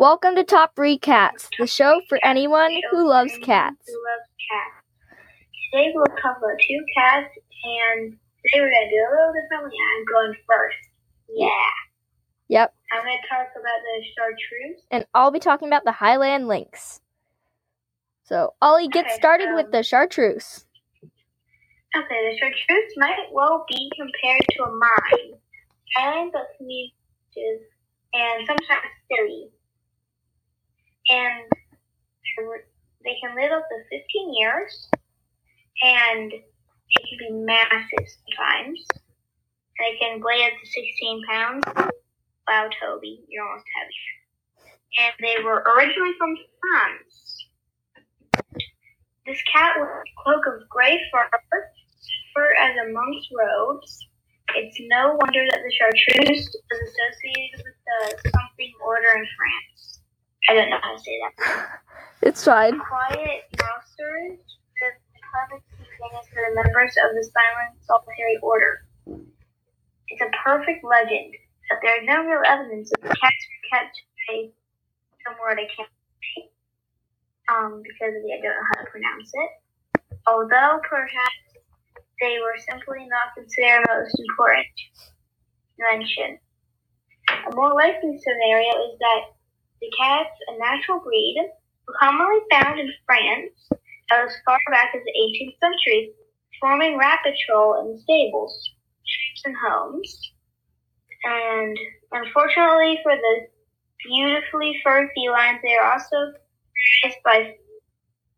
Welcome to Top Breed Cats, the show for anyone who loves cats. Who loves cats. Today we'll talk about two cats, and today we're gonna do a little differently. I'm going first. Yeah. Yep, I'm gonna talk about the chartreuse. and I'll be talking about the Highland Lynx. So, Ollie, get Okay, started with um, the chartreuse. Okay, the chartreuse might well be compared to a mime. But communicative and sometimes silly. And they can live up to 15 years, and they can be massive sometimes. They can weigh up to 16 pounds. Wow, Toby, you're almost heavy. And they were originally from France. This cat with a cloak of gray fur, fur as a monk's robes. It's no wonder that the chartreuse is associated with the something order in France. I don't know how to say that. It's fine. Quiet mousers, the perfect for the members of the silent solitary order. It's a perfect legend, but there is no real evidence that the cats were kept by some word I can't say, um, because I don't know how to pronounce it. Although perhaps they were simply not considered most important mention. A more likely scenario is that the cat's a natural breed, were commonly found in France as far back as the 18th century, forming rapid patrol in stables, shops, and homes. And unfortunately for the beautifully furred felines, they are also raised by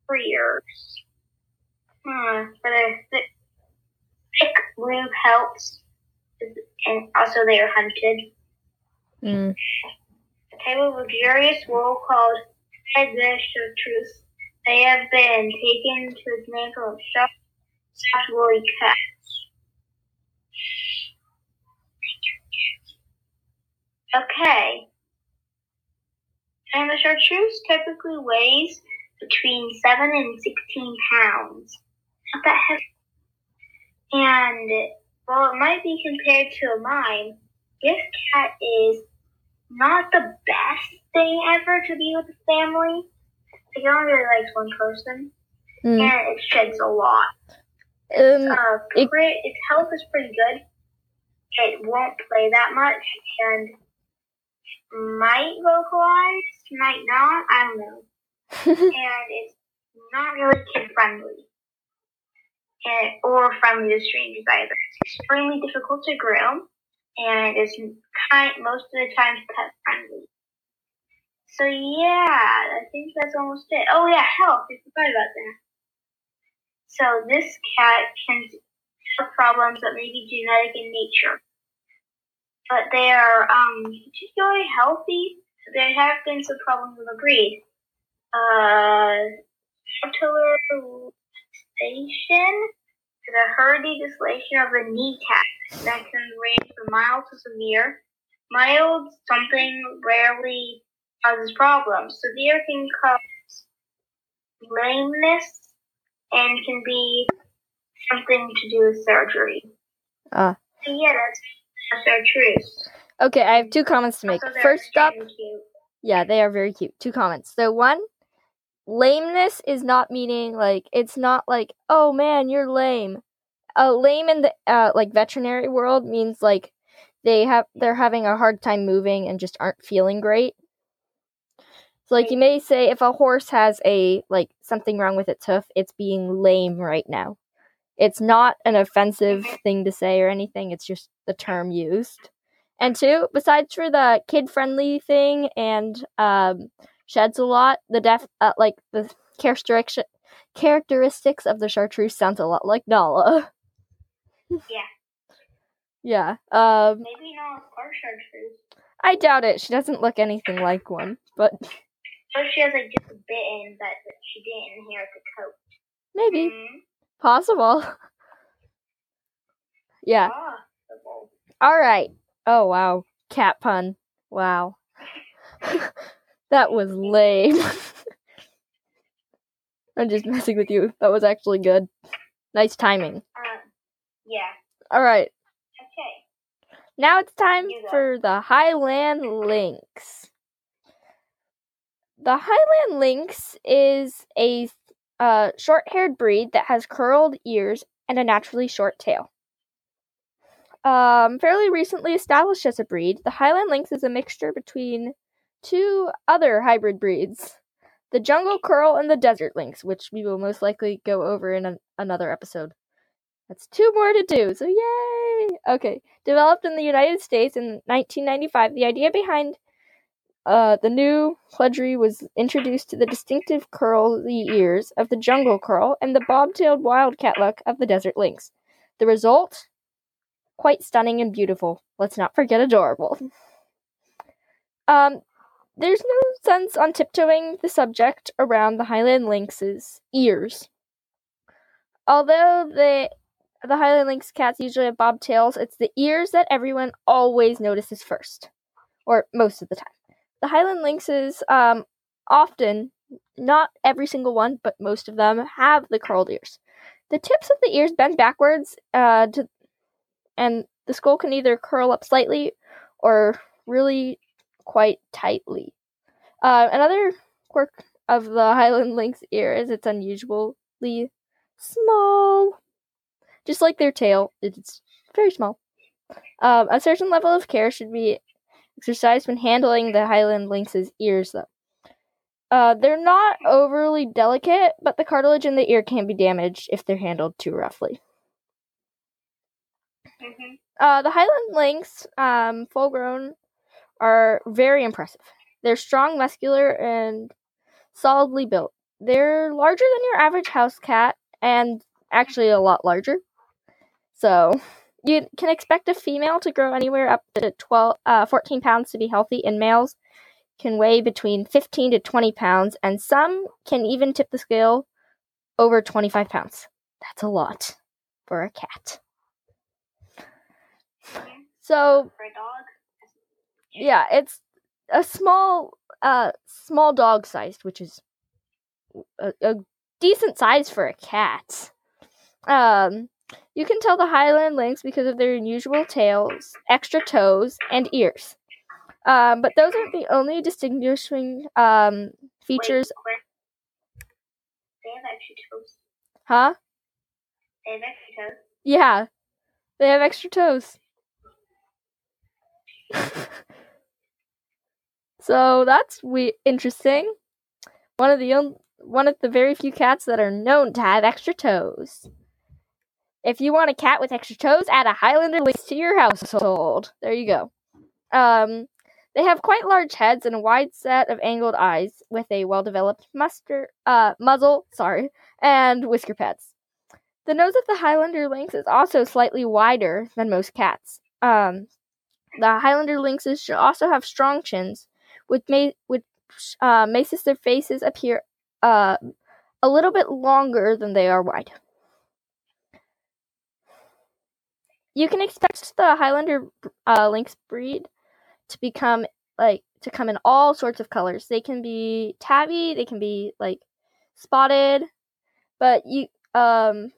freers. Hmm, for their thick, thick blue pelts, and also they are hunted. Mm. A type of luxurious wool called Headless Chartreuse They have been taken to its name from soft, soft woolly cats. Okay. And the chartreuse typically weighs between 7 and 16 pounds. Not that heavy. And while it might be compared to a mime, this cat is not the best thing ever to be with a family. It only really likes one person, Mm. and it sheds a lot. Um, Uh, it- pre- its health is pretty good. It won't play that much, and might vocalize, might not. I don't know. and it's not really kid friendly, and or friendly to strangers either. It's extremely difficult to groom, and it's kind most of the time pet friendly. So yeah, I think that's almost it. Oh yeah, health. I forgot about that. So this cat can have problems that may be genetic in nature, but they are um, particularly healthy. There have been some problems with the breed. Uh, station, the herdy dyslation of the kneecap that can range from mild to severe. Mild, something rarely causes problems. Severe can cause lameness and can be something to do with surgery. Ah. So yeah, that's that's our truth. okay, I have two comments to make. Also, First up, yeah, they are very cute. Two comments. So, one, lameness is not meaning like, it's not like, oh man, you're lame. Uh, lame in the uh, like veterinary world means like they have they're having a hard time moving and just aren't feeling great. So like you may say if a horse has a like something wrong with its hoof, it's being lame right now. It's not an offensive thing to say or anything, it's just the term used. And two, besides for the kid friendly thing and um sheds a lot, the def uh, like the characteristic characteristics of the chartreuse sounds a lot like Nala. Yeah. Yeah. Um Maybe not our chartreuse. I doubt it. She doesn't look anything like one, but So she has like just a bit in, but she didn't inherit the coat. maybe Mhm. possible. yeah. Possible. All right. Oh wow. Cat pun. Wow. that was lame. I'm just messing with you. That was actually good. Nice timing. Uh, yeah. All right. Now it's time for the Highland Lynx. the Highland Lynx is a uh, short haired breed that has curled ears and a naturally short tail. Um, fairly recently established as a breed, the Highland Lynx is a mixture between two other hybrid breeds the Jungle Curl and the Desert Lynx, which we will most likely go over in an- another episode. That's two more to do, so yay! Okay, developed in the United States in 1995, the idea behind uh, the new pledgery was introduced to the distinctive curly ears of the jungle curl and the bob-tailed wildcat look of the desert lynx. The result? Quite stunning and beautiful. Let's not forget adorable. Um, there's no sense on tiptoeing the subject around the Highland lynx's ears. Although the the Highland lynx cats usually have bobtails, it's the ears that everyone always notices first, or most of the time. The Highland lynxes, um, often, not every single one, but most of them, have the curled ears. The tips of the ears bend backwards, uh, to, and the skull can either curl up slightly or really quite tightly. Uh, another quirk of the Highland lynx ear is it's unusually small. Just like their tail, it's very small. Um, a certain level of care should be exercised when handling the Highland lynx's ears, though. Uh, they're not overly delicate, but the cartilage in the ear can be damaged if they're handled too roughly. Mm-hmm. Uh, the Highland lynx, um, full grown, are very impressive. They're strong, muscular, and solidly built. They're larger than your average house cat, and actually a lot larger. So, you can expect a female to grow anywhere up to 12, uh, 14 pounds to be healthy, and males can weigh between 15 to 20 pounds, and some can even tip the scale over 25 pounds. That's a lot for a cat. So, For a dog. yeah, it's a small, uh, small dog sized, which is a, a decent size for a cat. Um, you can tell the Highland lynx because of their unusual tails, extra toes, and ears. Um, but those aren't the only distinguishing um, features, Wait. They have extra toes. huh? They have extra toes. Yeah, they have extra toes. so that's we interesting. One of the on- one of the very few cats that are known to have extra toes. If you want a cat with extra toes, add a Highlander lynx to your household. There you go. Um, they have quite large heads and a wide set of angled eyes, with a well-developed muster, uh, muzzle, sorry, and whisker pads. The nose of the Highlander lynx is also slightly wider than most cats. Um, the Highlander lynxes should also have strong chins, which may which uh, makes their faces appear uh, a little bit longer than they are wide. You can expect the Highlander uh, lynx breed to become like to come in all sorts of colors. They can be tabby, they can be like spotted, but you um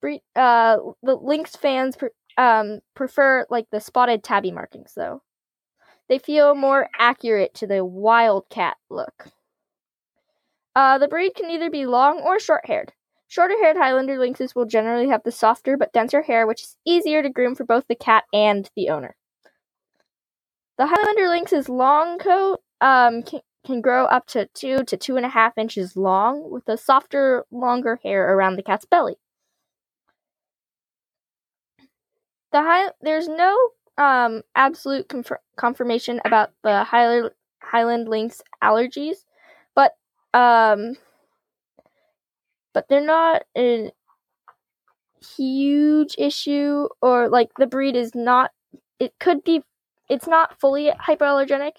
breed uh the lynx fans pre- um prefer like the spotted tabby markings though. They feel more accurate to the wildcat look. Uh, the breed can either be long or short haired. Shorter haired Highlander lynxes will generally have the softer but denser hair, which is easier to groom for both the cat and the owner. The Highlander lynx's long coat um, can, can grow up to two to two and a half inches long, with a softer, longer hair around the cat's belly. The high, there's no um, absolute conf- confirmation about the Highland, Highland lynx allergies, but um, but they're not a huge issue, or like the breed is not. It could be. It's not fully hypoallergenic,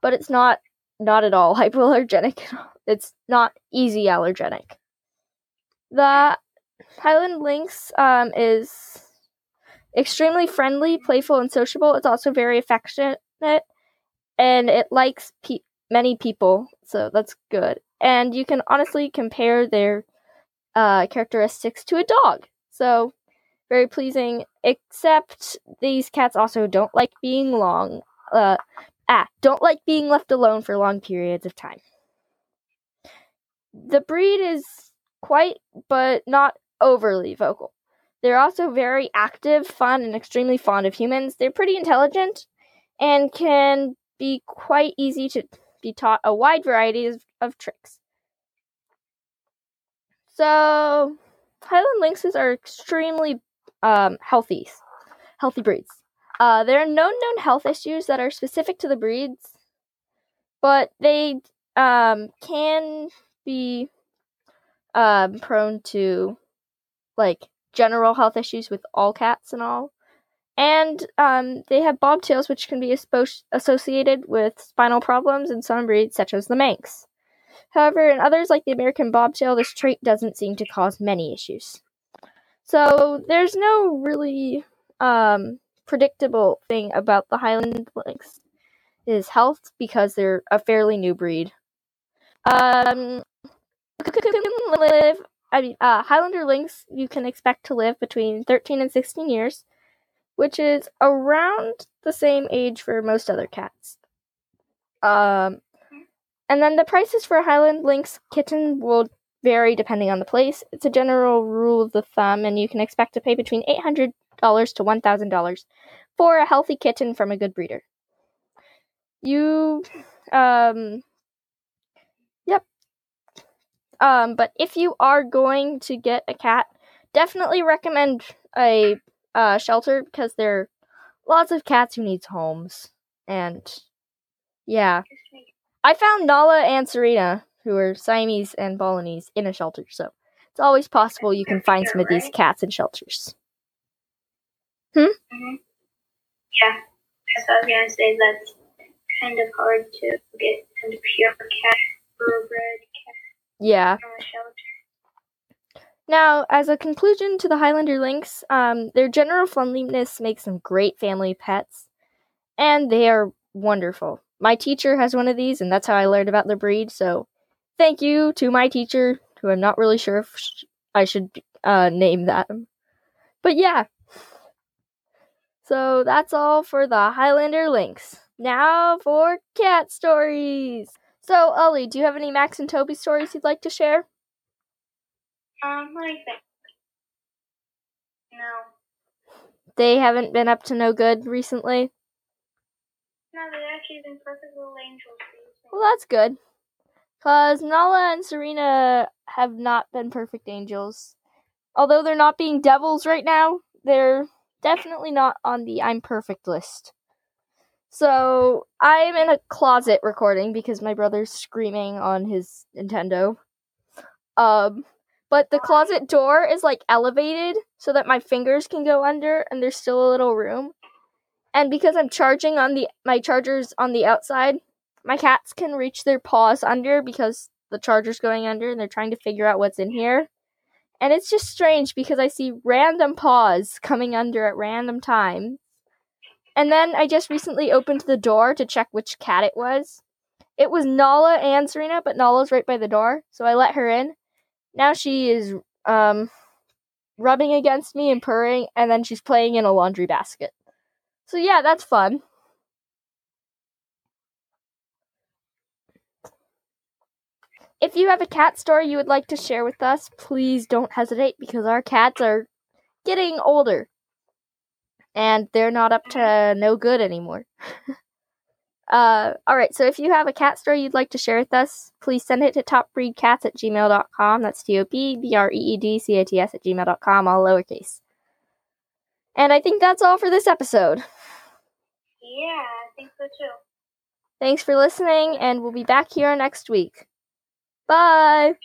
but it's not not at all hypoallergenic. It's not easy allergenic. The Highland lynx um, is extremely friendly, playful, and sociable. It's also very affectionate, and it likes pe- many people, so that's good. And you can honestly compare their uh, characteristics to a dog, so very pleasing. Except these cats also don't like being long. Uh, Ah, don't like being left alone for long periods of time. The breed is quite, but not overly vocal. They're also very active, fun, and extremely fond of humans. They're pretty intelligent and can be quite easy to be taught a wide variety of, of tricks. So, Highland lynxes are extremely um, healthy, healthy breeds. Uh, there are no known health issues that are specific to the breeds, but they um, can be um, prone to like general health issues with all cats and all. And um, they have bobtails, which can be aspo- associated with spinal problems in some breeds, such as the Manx. However, in others, like the American bobtail, this trait doesn't seem to cause many issues. So there's no really um, predictable thing about the Highland lynx is health because they're a fairly new breed. Um, live. I mean, uh, Highlander lynx you can expect to live between 13 and 16 years which is around the same age for most other cats. Um, and then the prices for a Highland Lynx kitten will vary depending on the place. It's a general rule of the thumb, and you can expect to pay between $800 to $1,000 for a healthy kitten from a good breeder. You, um, yep. Um, but if you are going to get a cat, definitely recommend a uh, shelter because there are lots of cats who needs homes. And yeah, I found Nala and Serena, who are Siamese and Balinese, in a shelter. So it's always possible you can find some of these cats in shelters. Hmm. Mm-hmm. Yeah, that's what I was gonna say. That's kind of hard to get some pure cat, purebred cat. Yeah. Shelter. Now, as a conclusion to the Highlander lynx, um, their general friendliness makes them great family pets, and they are wonderful. My teacher has one of these, and that's how I learned about the breed. So, thank you to my teacher, who I'm not really sure if I should uh, name that. But yeah. So that's all for the Highlander lynx. Now for cat stories. So, Ollie, do you have any Max and Toby stories you'd like to share? Um, like that. No. They haven't been up to no good recently? No, they've actually perfect little angels. Well, that's good. Because Nala and Serena have not been perfect angels. Although they're not being devils right now, they're definitely not on the I'm perfect list. So I'm in a closet recording because my brother's screaming on his Nintendo. Um, but the closet door is like elevated so that my fingers can go under and there's still a little room. And because I'm charging on the my chargers on the outside, my cats can reach their paws under because the charger's going under and they're trying to figure out what's in here. And it's just strange because I see random paws coming under at random times. And then I just recently opened the door to check which cat it was. It was Nala and Serena, but Nala's right by the door, so I let her in. Now she is um rubbing against me and purring, and then she's playing in a laundry basket. So yeah, that's fun. If you have a cat story you would like to share with us, please don't hesitate because our cats are getting older. And they're not up to no good anymore. Uh, alright, so if you have a cat story you'd like to share with us, please send it to topbreedcats at gmail.com. That's T O P B R E E D C A T S at gmail.com, all lowercase. And I think that's all for this episode. Yeah, I think so too. Thanks for listening, and we'll be back here next week. Bye!